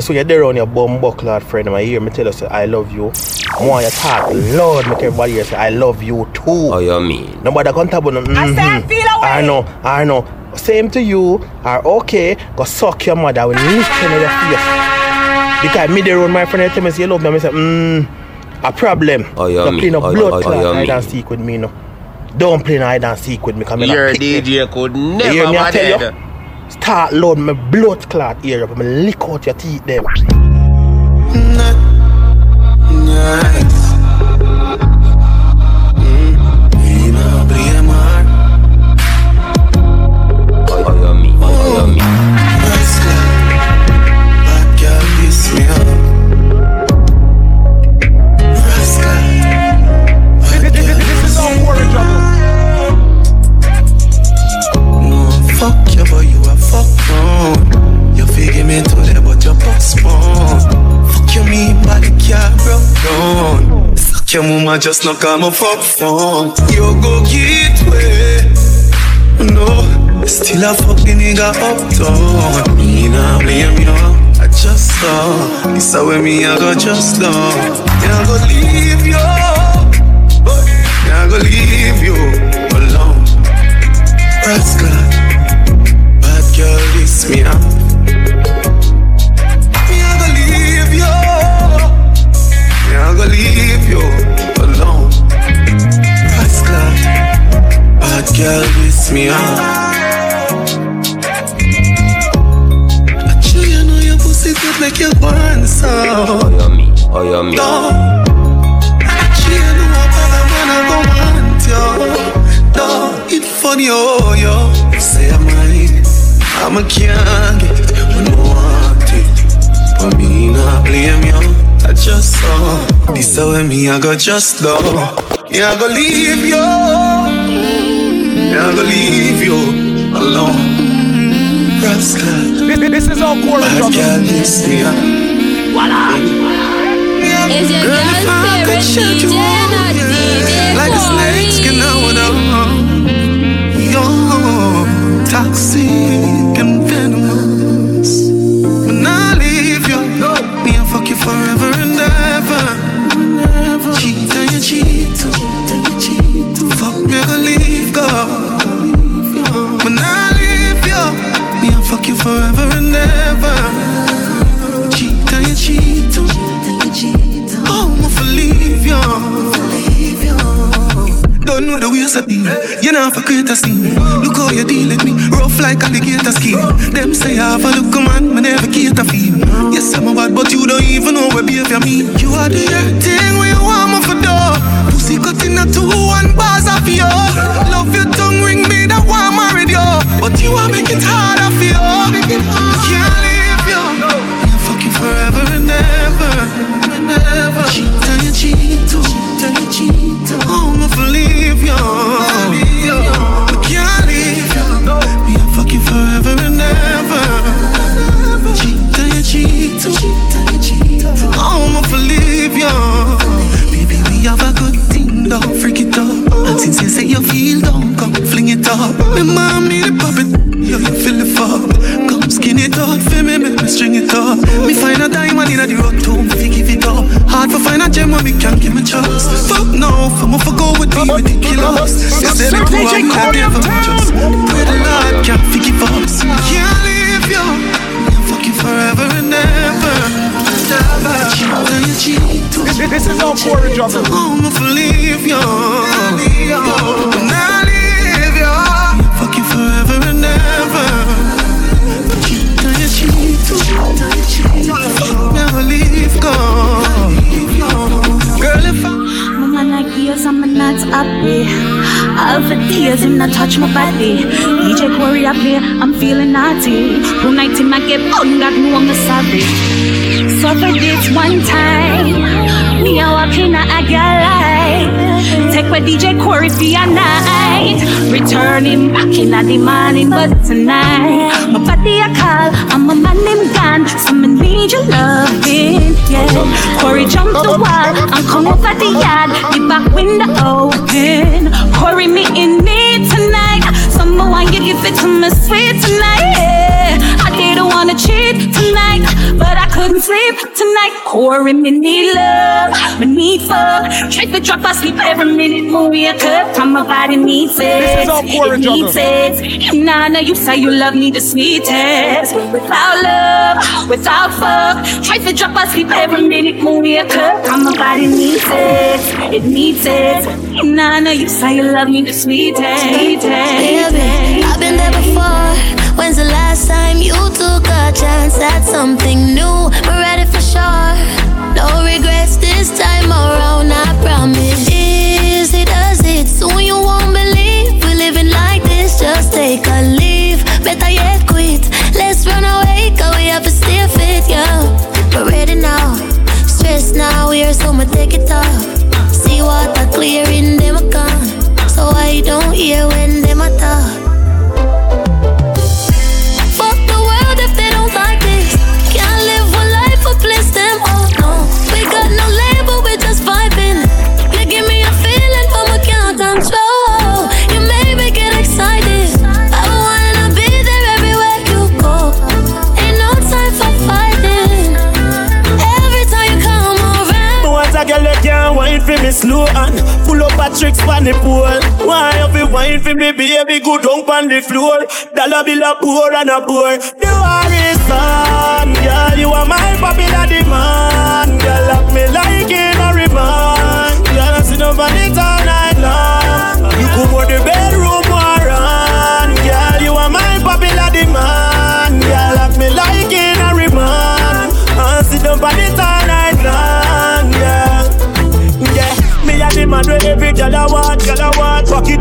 So you're there on your bum buckler friend, and I hear me tell you say I love you. I want you talk Lord, make everybody here say I love you too. Oh, you mean? Nobody can talk about mm-hmm. I say I feel away. I know, I know. Same to you. Are okay. Go suck your mother with listen in your face. Because me there on my friend tell me say you love me. I say, mm, a problem. Oh, you Don't mean? play no Oh, you- blood oh, clot you hide and mean? seek with me no. Don't play no hide and seek with me. Cause me Your not pick me. DJ could You never hear me I tell you? Start load my blood clot ear up. Me lick out your teeth them. Your mama, just knock on my fuck phone. You go get way. No, still a fuck the nigga uptown. Me nah blame you. I just saw. This how me I go just. Me I go leave you. But I go leave you alone. Rascal. Bad girl, this me up. Girl, this me oh. up. I chew you know your pussy good make you want so. Oh, you mean? Oh, you mean? No. I chew you know a bad man I go want you. No, it funny oh yo. Say I'm mine, I'm a can't get it when I want it. But me not blame you. I just saw this how me I go just know. Yeah, I go leave you. Yeah, I go leave you alone. Rascal. This is all core Bad girl, this me up. Is your Girl, if I could shut you DJ up, not Like a snake skin out of Yo, toxic know the ways of deal. You know for create a scene. Look how you deal with me, rough like alligator skin. Them say I have a look man, me never cater feel. Yes, I'm a bad, but you don't even know where behavior mean. You are the thing you want me for door. Pussy cut in a two one bars of you. Love your tongue ring me that one married you, but you are making it harder for you. Can't leave you. You fuck you forever and ever. Cheat too. I'm for leave you. We can't leave you. Me and fuck you forever and ever. Cheat cheat. Oh, for leave you. Baby, we have a good thing, don't freak it up. You feel down, come fling it up. Me mommy the puppet, Skin it up, for me, make me string it up. Me find a diamond in the road too, me give it up. Hard for find a gem when me can't give me chance. Fuck no, for me for go with me ridiculous. You say the two of me that never just. Pray the Lord can't forgive us. Can't leave you. Fuck you forever and ever. Cheat and you cheat too. This is all core jungle. I'm for leave you. 下。I'm not happy. All for tears, him not touch my body. DJ Corey up here, I'm feeling naughty. Two nights him I get on, oh, God know I'm. So for this one time, me a walk in a life. Take with DJ Corey for a night. Return him back in the morning, but tonight, my body a call, I'm a man him gone. So me need your loving, yeah. Corey jump the wall and come over the yard. The back window Corey, me need love, me need fuck. Try to drop asleep every minute, move wake up. From my body needs it. This is all Corey it needs it. Nah, nah, you say you love me the sweetest. Without love, without fuck. Try to drop asleep every minute, move wake up. From my body needs it. It needs it. Nah, nah, you say you love me the sweetest. Baby, I've been there before. When's the last time you took a chance at something new? We're ready for sure. No regrets this time around, I promise. Easy does it, soon you won't believe. We're living like this, just take a leave. Better yet, quit. Let's run away, cause we have to stay fit, yeah. We're ready now. Stress now, we're so much take it off. See what I clear in them account. So I don't hear when them a talk. Slow and pull up a tricks on the pole. Why be wine for me, baby? Go down on the floor. Dollar bill a pour and a pour. The war is on, girl. You are my popular demand, girl. Lock me like in a remand. Girl, I on it all night long. You go put the bedroom war on, girl. You are my popular demand, girl. Lock me like in a remand. I sit up on it all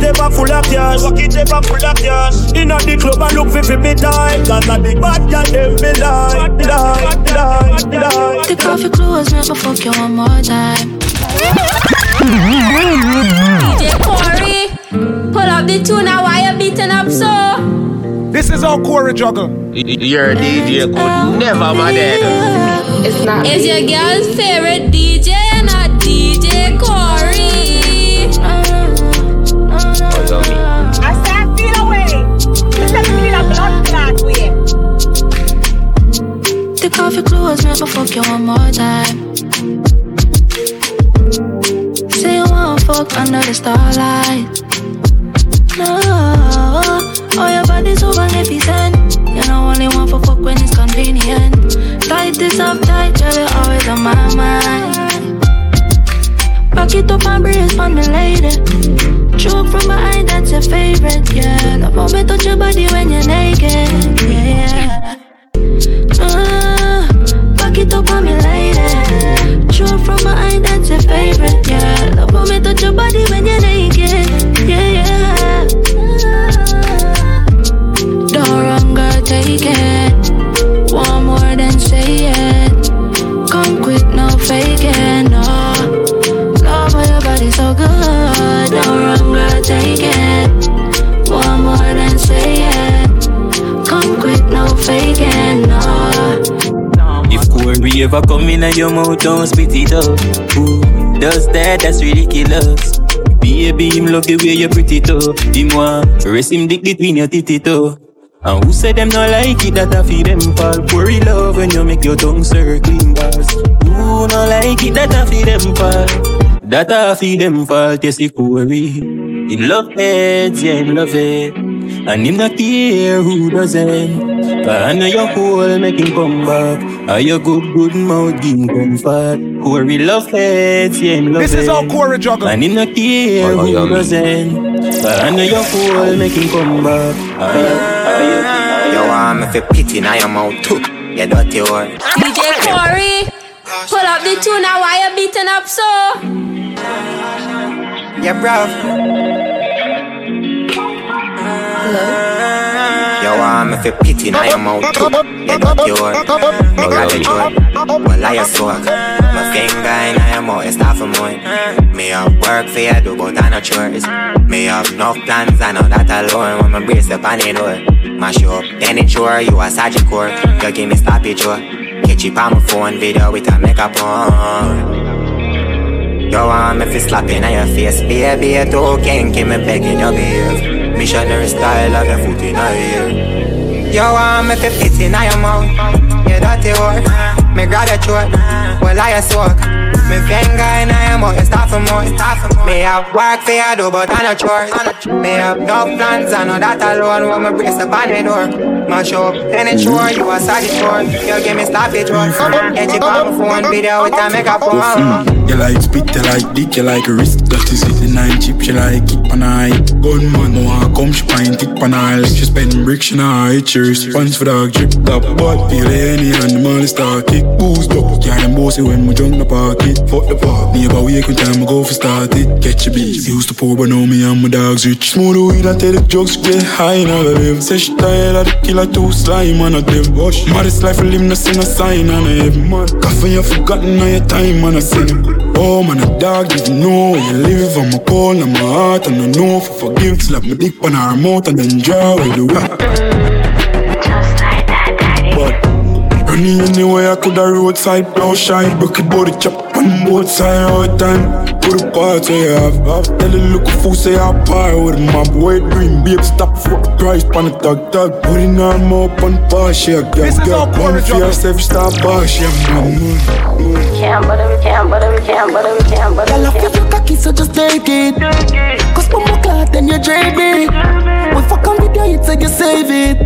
want. Pocket ever full of cash, pocket ever full of cash. Inna the club I look for fi me time, cause a big bad girl them me like, like, like, like. Take off your clothes, never fuck you one more time. DJ Corey, pull up the tune now. Why you beating up so? This is all Corey Juggle. Your DJ could never my dad. It's not. Is your girl's favorite DJ your clothes, never fuck you one more time. Say you wanna fuck under the starlight. No, oh your body's magnificent. You know only want for fuck when it's convenient. Tight this up tight, girl, you always on my mind. Rock it up and brace on the lady. Choke from behind, that's your favorite, yeah. Love me touch your body when you're naked, yeah. Up on me lady. Show from my eye, that's your favorite, yeah. Love how me touch your body when you're Corey ever come in and your mouth, don't spit it up. Who does that? That's ridiculous. Baby, him love the way you pretty too. Him rest him dick between your titty toe. And who said them not like it that I feed them fall? Corey love when you make your tongue circling bars. Who not like it that I feed them fall? That I feed them fall, you see Corey. In love heads, yeah, in love it. And him not care who doesn't. I know your whole make him come back. Are your good, good mouth give him comfort. Corey love heads, yeah, him love This is it. all Corey Juggle. And him not care oh, oh, who yeah, me. doesn't. I know your whole make him come back. Are you, are you, are you? You want me fi pity in your mouth too You dirty whore DJ Corey, pull up the tune now. Why you beating up so? Yeah, bruv You want me fi pity in your mouth too. You dirty whore Me got the joke Well, I a soak My finger in your mouth, you start for more Me have work for you do, but I no chores Me have enough plans, I know that alone. When me brace up on the door. Mash you up, then it's sure you a Sajid core You give me sloppy joe Catch it on my phone video with a makeup on you want me fi slap in your face, baby, you too kinky, me begging you behave Missionary style, of your foot in your ear You want me fi fit in your mouth, you dirty whore Me grab your chore. Well, I a soak. Me finger in a mouth, you start for more. Me have work for you do, but I no chores. Me have no plans, I know that alone when me brace up on the door. Mash up, any chore, you a sad satisfied. You give me roll. Get you on my phone, video with a make phone. You like spit, you like dick, you like a wrist, that is it. The nine chip, she like it on eye. Gunman, no one come, she pint it on eye. She spend bricks, she nah hit your response for dog drip top. But feel any and money start kick, boost up. Yeah, them bossy when we jump the pocket. Fuck the park, neighbor wake when time I go for start it. Catch your beat. Used to pour, but now me and my dogs rich. Smooth weed, I tell the jokes, get high, now I live. Say she tired of the killer, too slime, man, I them. Wash. Modest life, I live, no sing a sign, and I have man. Coffee, you forgotten all your time, man, I sing. Oh man, a dog, you know where you live. I'm a cold, I'm a heart, and I know for forgive. Slap my dick on her mouth and then draw with the rock. But running anyway, I could have roadside, blow shine, broke it body chop on both sides all the time. Put a part say I have, have. Tell the look fool say I par with my boy dream, babe stop for the price, pan the dog dog. Putting arm up on bar, she a girl, girl. One for yourself, stop bar, she a man. Can't butter, we can't butter, we can't butter, we can't butter. Girl, I feel your cocky, so just take it. Cause one more clot, then you drain it. We fuck on video, you take you save it.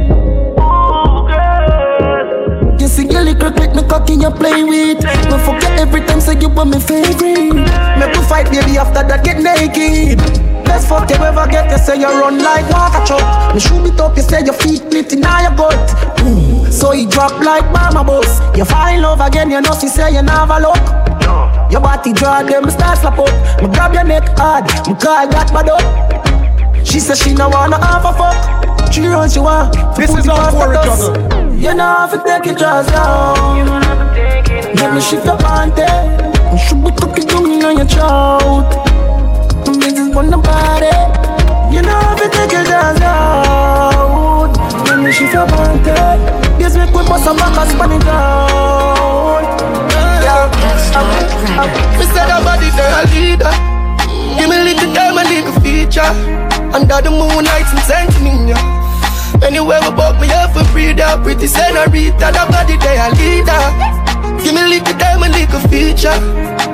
You see your little click, me cocky you play with. Fuck you every time, say you want me favorite. Make we fight, baby, after that get naked. Best fuck you ever get, you say you run like water truck. Me shoot it up, you say your feet lit in your gut. Mm. So he drop like mama boss. You fall in love again, you know she say you never look. Your body draw them start slap up. Me grab your neck hard, me call that bad up. She say she no wanna have a fuck. She runs you want. This is all for Corey Juggle. You know have to take it just down. Let me shift your panty. You should be cooking down on your throat. This is one body. You know have to take it just down. Let me shift your panty. Yes, we could bust some back and spin it down. Me said her body they a leader. Give me a little time, a little feature. Under the moonlight, sentiment, yeah. Anywhere we buck me up for breather Pretty senorita, that body they a leader Give me a little time, a little feature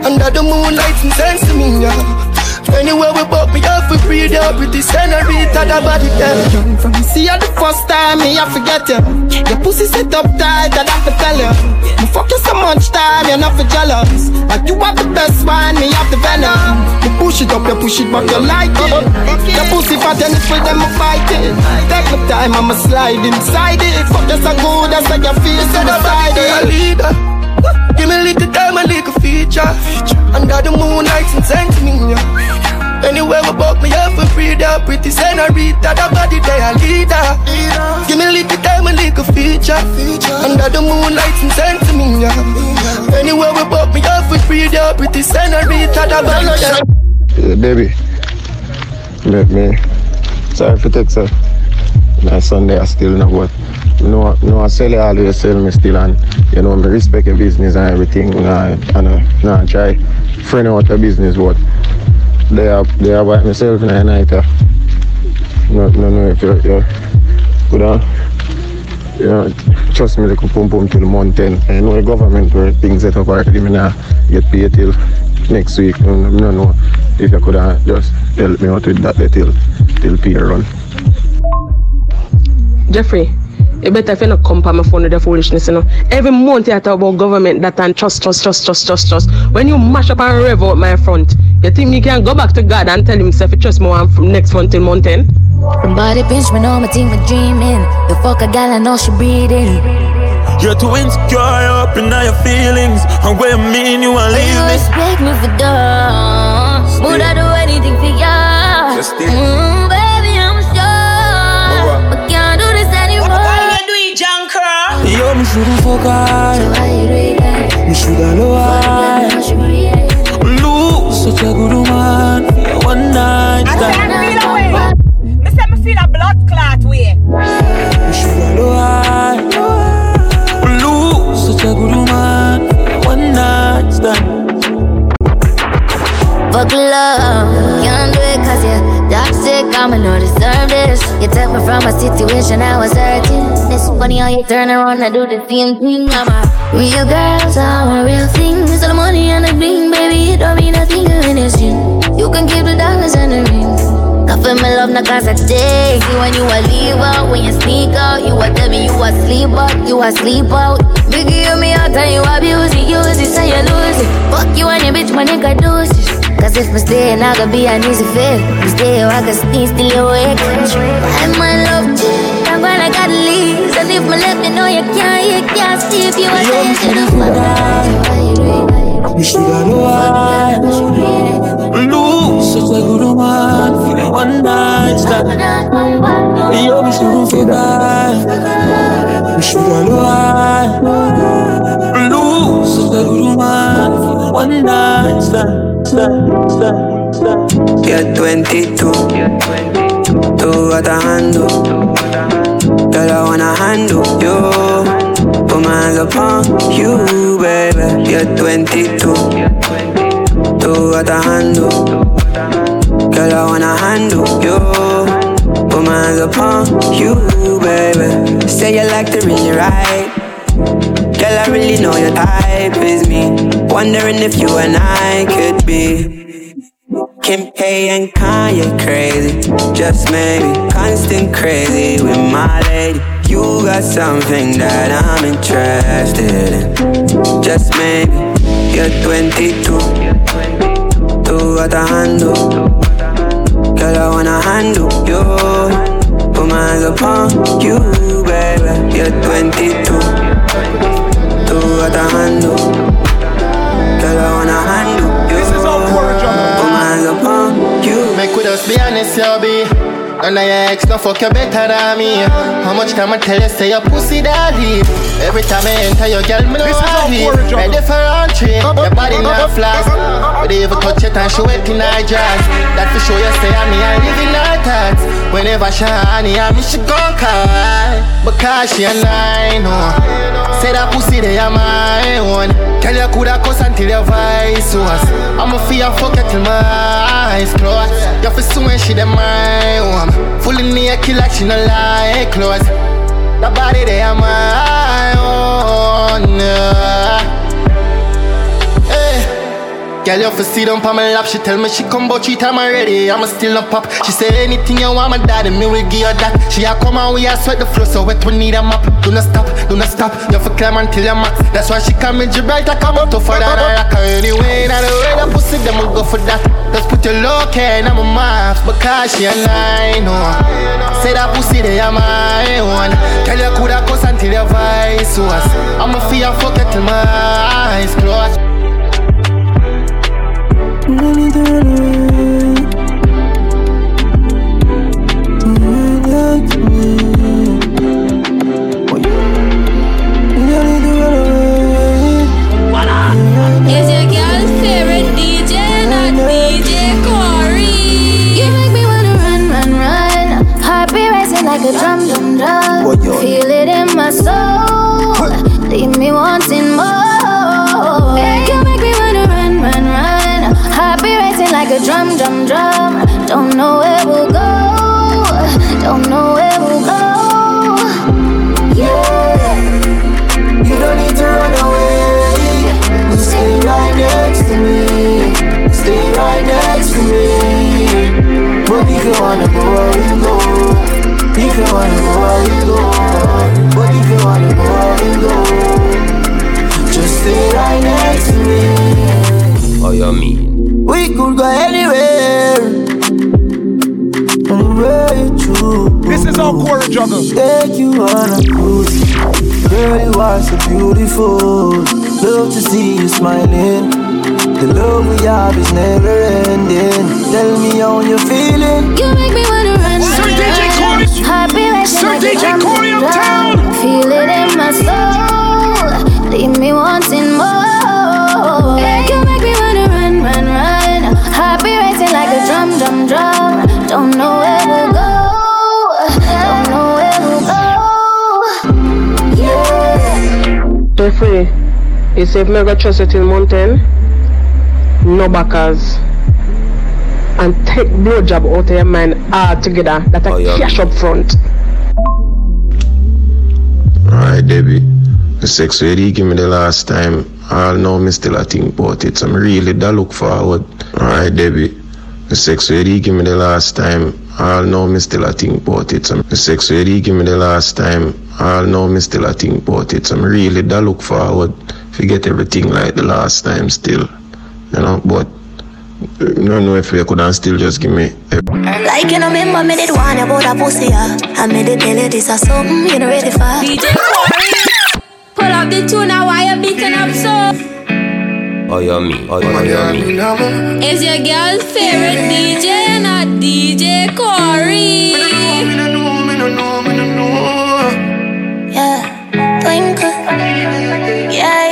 Under the moonlight, me, yeah Anywhere we buck me up for breather Pretty senorita, that body there From see you the first time, me I forget you Your pussy sit up tight, I have to tell you Me fuck you so much time, you're not for jealous. Like you are the best one, me have the venom. Me push it up, you push it back, you like it. Your pussy fat and it's for them, I fight it. Take my time, I'ma slide inside it. Fuck you so good, that's how you feel, so decide it. leader Give me a little time, a little feature. Under the moonlight, some sentiment, Anywhere we buck me up for breather Pretty senorita, that body they a leader. Give me a little time, a little feature. Under the moonlight, some sentiment, Anywhere we buck me up for breather Pretty senorita, that body they Yeah, baby. Let me. Sorry for text her My Sunday I still know what you know, I sell it always sell me still and you know, me respect your business and everything and I, and and I try friend out the business but they are they are by myself in the night. Uh, no, no, no, if you're, you're good on, you know, trust me, like pum pum till month 10. I know the government where things set up already, me now get paid till next week. I don't know if you could uh, just help me out with that till, till pay run. Jeffrey, you better if you not come on my phone with the foolishness, you know. Every month you talk about government that and trust, trust, trust, trust, trust, trust. When you mash up and rev out my front, you think me can go back to God and tell himself you trust more from next month till month end? Body pinch me know my team me dreaming. You fuck a gal I know she breathing. You're too insecure, you're up in all your feelings. And what you mean you want But leave you me? respect me for done. Would I do anything for ya? Just stay. Mm, Yo, me shouldn't fuck her. you turn around and do the same thing. I'm a real girl, are I'm a real thing. It's all the money and the bling, baby. It don't mean a thing of anything. You can keep the dollars and the rings. I feel my love, not cause I take you when you a leave out. When you sneak out, you a tell me you a sleep out, you a sleep out. Biggie, you me out and you abuse it, use it, so you lose it. Fuck you and your bitch, my nigga, deuces. Cause if I stay, I could be an easy fit. Stay, I could stay still awake. Why my love? Leaves. And my left, you know you can't, you can't see if you are saying to the You should have know why Lose Such a good man For the one night stand Yo, me should feel bad You should have know why Lose Such a good man For the one night stand. You're 22 Do what I handle oh. Girl, I wanna handle you Put my hands upon you, baby. You're 22. Do what I handle. Girl, I wanna handle you. Put my hands upon you, baby. Say you like to really ride. Girl, I really know your type is me. Wondering if you and I could be. Kim K and Kanye crazy. Just maybe constant crazy with my lady. You got something that I'm interested in. Just maybe you're 22. Do what I handle. Girl, I wanna handle you. Put my hands upon you, baby. You're 22. Do what I handle. Girl, I wanna handle us be honest, yo, be. None of your ex no fuck you better than me. How much time I tell you say your pussy daddy? Every time I enter your girl, me know I leave. Ready for entry, your body not flash. But they even touch it and show it in her dress. That for sure you say I me I live in her thoughts. Whenever she honey, I me she gon' cry. Because she a nine, oh. Say that pussy they are my own. Tell you coulda cuss until your voice was. I'ma feel fuck you till my eyes closed. You feel so when she the my own. Fully naked like she no like clothes. The body they are Girl, you fi sit down on my lap. She tell me she come but she time already. I'ma still not pop. She say anything you want, my daddy, me will give her that. She a come and we a sweat the floor, so wet we need a mop. Do not stop, do not stop. You fi climb until you max. That's why she come in Gibraltar, come up tougher than a rocker. Anyway, now the way the pussy, them will go for that. Just put your low in my mouth, because she a nine, oh. Say that pussy, they are my one. Tell you coulda cuss until your voice was. I'ma feel fuck it till my eyes closed. Feel it in my soul. Leave me wanting more. Heart like a drum, drum, drum. Don't know where we'll go. Don't know where we'll go. Yeah. You don't need to run away. Just stay right next to me. Stay right next to me. But you wanna go, you go. You wanna go, you go. But you wanna go, you go. Just stay right next to me. Oh, you mean? We could go anywhere. Anywhere you choose. This is our Corey Juggle. Take you on a cruise. Girl, you are so beautiful. Love to see you smiling. The love we have is never ending. Tell me how you're feeling. You make me you say if me go trust you till mountain, no backers. And take blowjob out of your mind altogether. That a Oh, yeah. cash up front. Alright, Debbie. The sex you did give me the last time, I know me still a think about it. So I'm really da look forward. Alright, Debbie. The sex where he give me the last time, I'll know me still a think about it. So the sex where he give me the last time, I'll know me still a think about it. So I'm really da look forward to get everything like the last time still. You know, but I don't know if you could still just give me a Like you know, remember me did one about a pussy, yeah. I made it tell you this or something you know ready for. DJ Corey, Pull up the tune now, why you beating up so? Oh, you me. Oh, you, oh, you me. Is your girl's favorite DJ not DJ Corey? Yeah, twinkle. Yeah.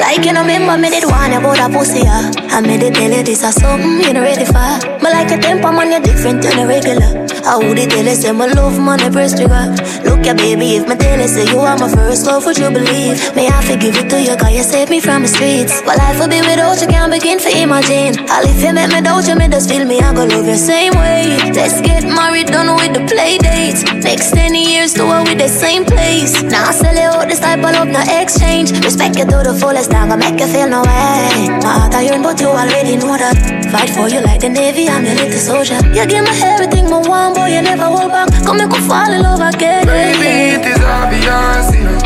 Venga. Like you know, remember me did one about a pussy, yeah. I made it tell you this or something you know ready for. But like your temper, man, you're different than a regular. I would it tell you, say my love, I press trigger. Look ya, baby, if my tell you, say you are my first love, would you believe? May I forgive it to you, cause you saved me from the streets. But life will be without you, can't begin to imagine. I'll if you make me doubt you, me just feel me, I go love you same way. Let's get married, done with the play dates. Next 10 years, do it with the same place. Now I sell you out this type of love, no exchange. Respect you to the fullest, I'm gonna make you feel no way. My heart I yearn, but you already know that. Fight for you like the Navy, I'm your little soldier. You give me everything, my one boy, you never hold back. Come make me fall in love again. Baby, it is obvious, you know.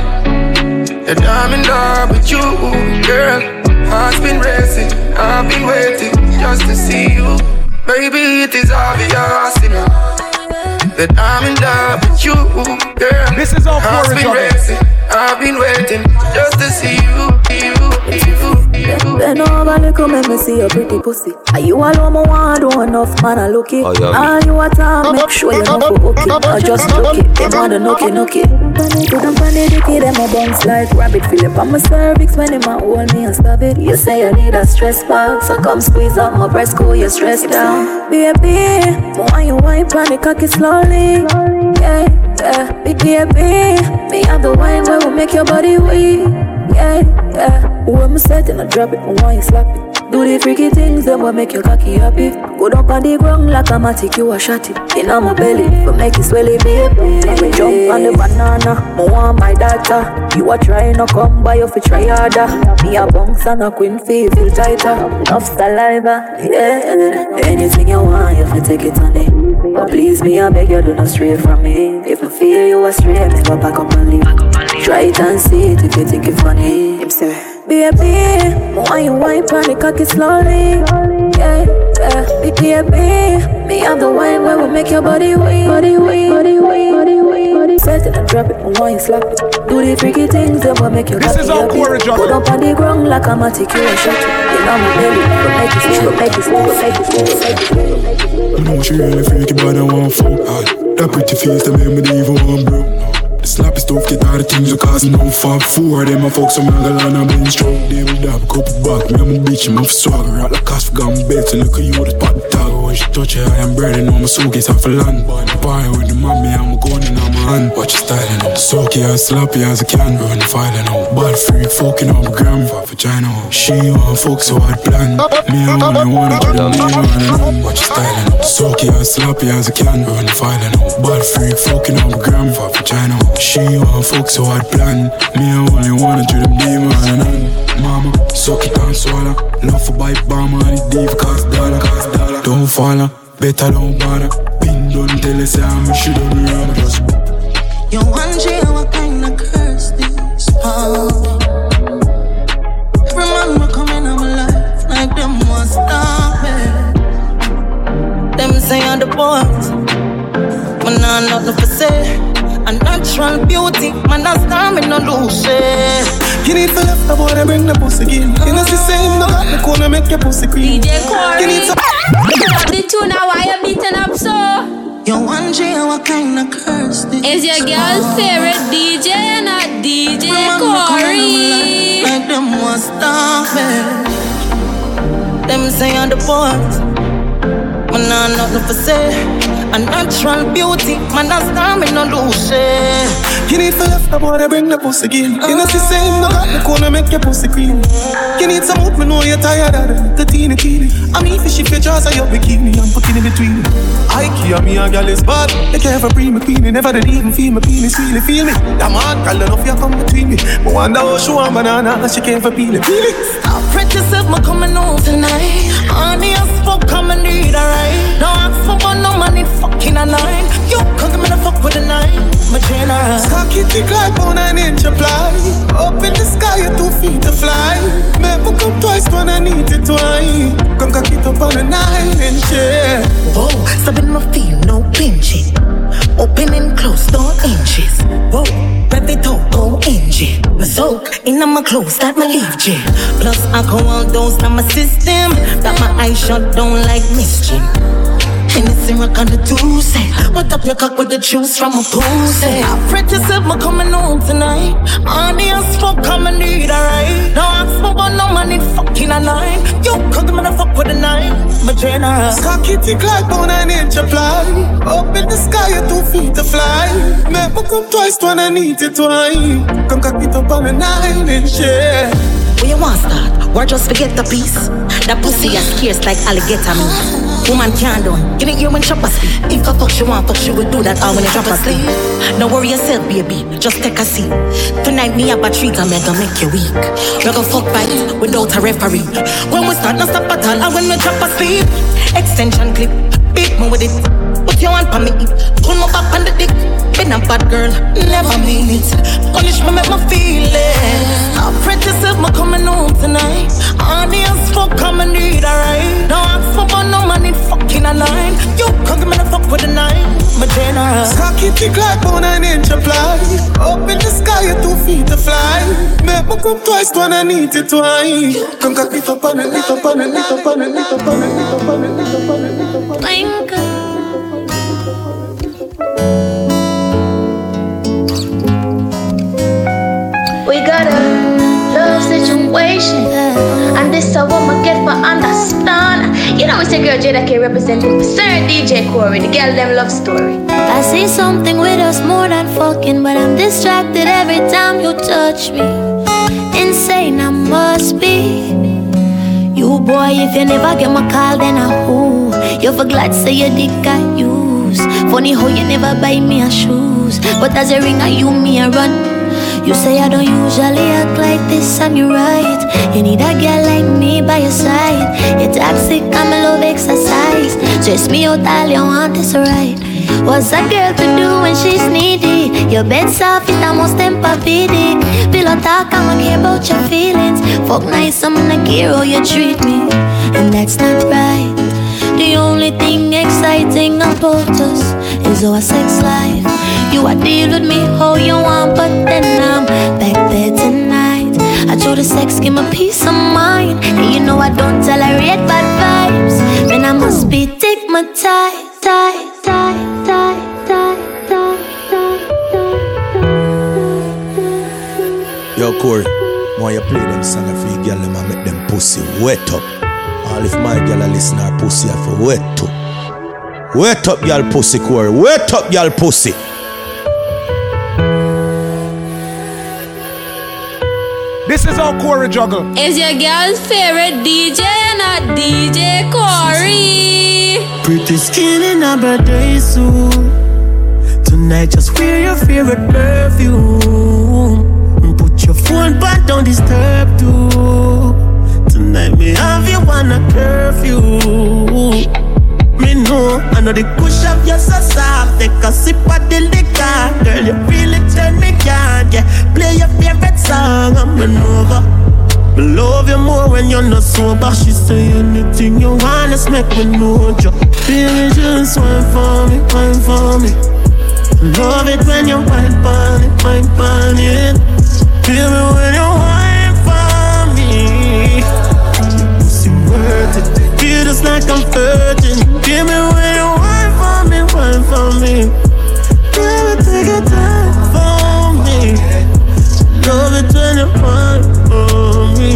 That I'm in love with you, girl. Heart's been racing, I've been waiting just to see you. Baby, it is obvious, you know. That I'm in love with you, girl. This is all Heart's been racing, I've been waiting just to see you, you, you. Bend over, look come make me see your pretty pussy. Are you alone, my want do enough, man, I look it. Oh, yeah. All you a time, make sure you know for okay. I just look it, them want to knock it, knock it. Put them on the dicky, them a bounce like rabbit. Fill up on my cervix when them a hold me and stab it. You say I need a stress ball, so come squeeze up my breast, cool your stress down. Baby, want you wipe on the cocky slowly. Yeah, yeah, big baby. Me have the wine where we make your body weak. Yeah, yeah. When me set and I drop it, I want you slap it. Do the freaky things that will make your cocky happy. Go down on the ground like I'm a matic, you a shot it. In on my belly, for make it swelly, baby. Me jump on the banana, I want my data. You a try no come by, you fi try harder. Me a bounce and a queen feel feel tighter. Enough saliva, yeah. Anything you want, you fi take it on it. But please me, I beg you, do not stray from me. If I feel you astray, me go back up and leave. Try it and see it if you think it funny. Him say, Baby, why you wipe on the cocky slowly? Yeah, yeah, big baby. Me have the wine where we make your body weak, body weak, body weak, body weak, body Set it and drop it, and why you slap it? Do the freaky things that will make your body grow. This is all happy. Corey Put up on the ground like a matic, you a shot it. You know my belly, but make it, but make it, but make it, but make it. You know she really freaky, but I want fuck. That pretty face, that make me even want broke. The sloppy stuff, get all the things you cause no fuck Four them, I fuck some nigga and I been strong They will dab, couple back, me I'm a bitch, I'm a swagger Rock like cost for gun belt, so look at you, the the tag When she touch her, I am breading on my suitcase off a land Boy, the boy with the mommy, I'm a gun in my hand Watch your styling out, soaky as sloppy as I can Run the filing out, bad freak, fucking up a gram. For vagina she want fuck, so I'd plan. Me, I only wanna the me, man, Watch your styling out, soaky as sloppy as I can Run the filing out, bad freak, fucking up a gram. For vagina she want fuck, so I'd plan Me, I only wanna do the me, man, Mama, suck it and swallow Love for bite bomb and it diva dollar, cost dollar Don't follow, better don't bother Pin don't tell us I'm a shit on rubber Just You wonder what kind of curse this for? Every man come in my life like them want. Them say I'm the boys, but nah nothing for say. A natural beauty, man, that's time me no lose eh. it. You need to left the boy to bring the pussy again. You know, she say no got the corner make your pussy cream. DJ You need Corey. to the tune now, why you beating up so? You wonder what kind of curse this Is your girl's favorite DJ not DJ Remember coming in my Corey? life Like them want stop it. Them say I'm the boys, but nah nothing for say. A natural beauty, man, that's time me no lose it. You need to left the boy to bring the pussy again. You know, she say him no got the corner make your pussy cream. You need some out, me know you're tired of it. The teeny teeny. I mean, if you fit jaws of your bikini, I'm putting in between. I care me a girl is bad. They care for bring me queen. Never did even feel me penis, really feel me. That man, girl enough you come between me. But wonder oh, how she want banana, and she care for peel it. It. Stop pretend pretty self, me coming home tonight. Honey as fuck, come and need alright. No ask for one, no money, fucking a nine. You come give me the fuck with a nine. My general. Cocky thick like on an inch apply. Up in the sky, you two feet to fly. Me come twice when I need it twice. Come cock it up on a nine inch, yeah. Whoa, stabbing my feel, no pinching. Open and close, no inches. Whoa, rev it up, go inch. My soak in my clothes, that my leave G. Plus alcohol dose in my system. That my eyes shut down like mischief. Hennessy rock on the Tuesday. What up your cock with the juice from a pussy? I fret yourself, me coming home tonight. Honey as fuck, come and need alright. No ask for one, no money, fucking a nine. You could me the fuck with a nine. My general. Cocky thick like on an inch apply. Up in the sky, you two feet to fly. Me come twice when I need it twice. Come cock it up on a nine inch, yeah. Where you want start? Or just forget the piece? That pussy is scarce like alligator meat. Woman can't done. You didn't hear when chopper speak. If a fuck she want, fuck she will do that all when you drop asleep. Don't worry yourself, baby. Just take a seat. Tonight me a I'm gonna make you weak. We go fuck fight without a referee. When we start, no stop at all. And when we drop asleep, extension clip, beat me with it. Put your hand on me, pull my back on the dick. Been a bad girl, never mean it. Punish me, make me feel it. I pray to self, me coming home tonight. As fuck, come and need alright. No ask for no money, fucking a nine. You come give me the fuck with a nine. My general. Cocky thick like on an inch apply. Up in the sky, you two feet to fly. Make me come twice when I need it twice. Come cock it up on it, it up on it, it up on it, it up on it, it up on it, it up on it, it up on it. Situation. And this is what I get for understand. You know, it's your girl Jada K representing Sir DJ Corey, the girl them love story. I see something with us more than fucking, but I'm distracted every time you touch me. Insane, I must be. You boy, if you never get my call, then I who? You for glad say your dick I use. Funny how you never buy me a shoes, but as a ring I you me a run. You say I don't usually act like this, and you're right. You need a girl like me by your side. You're toxic, I'm a love exercise. Stress me out, all you want is right. What's a girl to do when she's needy? Your bed soft, it almost empathetic. Pillow talk, I don't care about your feelings. Fuck nice, I'm gonna care how you treat me. And that's not right. The only thing exciting about us is our sex life. You are deal with me how you want, but then I'm back there tonight. I show the sex, give me peace of mind. And you know I don't tolerate bad vibes. Then I must be stigmatized. Yo, Corey, why you play them song for you girl and make them pussy wet up? All if my girl a listen her pussy have for wet up. Wet up y'all pussy, Corey. Wet up y'all pussy. This is how Corey juggle. Is your girl's favorite DJ not DJ Corey? Pretty skin in a birthday suit. Tonight, just wear your favorite perfume. Put your phone back, don't disturb too. Tonight, me have you on a curfew. Me know, I know the push up your so soft. Take a sip of the liquor, girl. You really turn me on. Yeah, play your favorite song. I'm an over. Me love you more when you're not sober. She say anything you want, let's make me know you. Baby, just wine for me, wine for me. Love it when you wine for me, wine me. Feel me when you Feel just like I'm virgin. Give me when you wine for me, wine for me. Baby, take your time for me. Love it when you wine for me.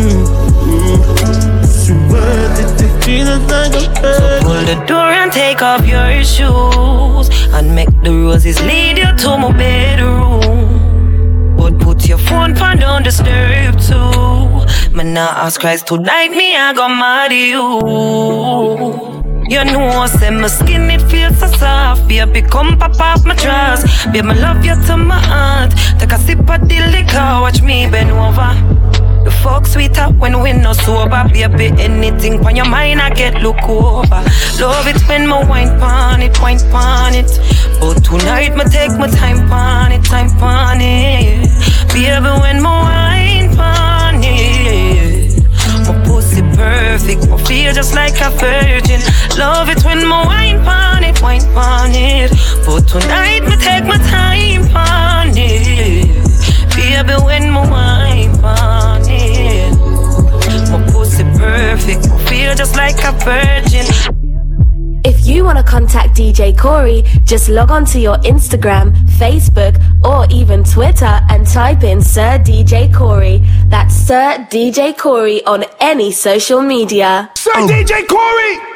Pussy worth it. Just like I'm virgin. Pull the door and take off your shoes and make the roses lead you to my bedroom. Put your phone on don't disturb too. Man, I ask Christ tonight, me I go at you. You know, I say my skin it feels so soft. Baby, come pop off my dress. Baby, love you to my heart. Take a sip of the liquor, watch me bend over. The fuck sweet up, when we no sober, baby. Anything on your mind, I get look over. Love it when my wine pon it, wine pon it. But tonight, me take my time pon it, time pon it. Baby, when my wine pon. My pussy perfect, I feel just like a virgin. Love it when my wine pon it, wine pon it. But tonight, me take my time pon it. Baby, when my wine pon it. My pussy perfect, I feel just like a virgin. If you want to contact DJ Corey, just log on to your Instagram, Facebook, or even Twitter and type in Sir DJ Corey. That's Sir DJ Corey on any social media. Sir DJ Corey!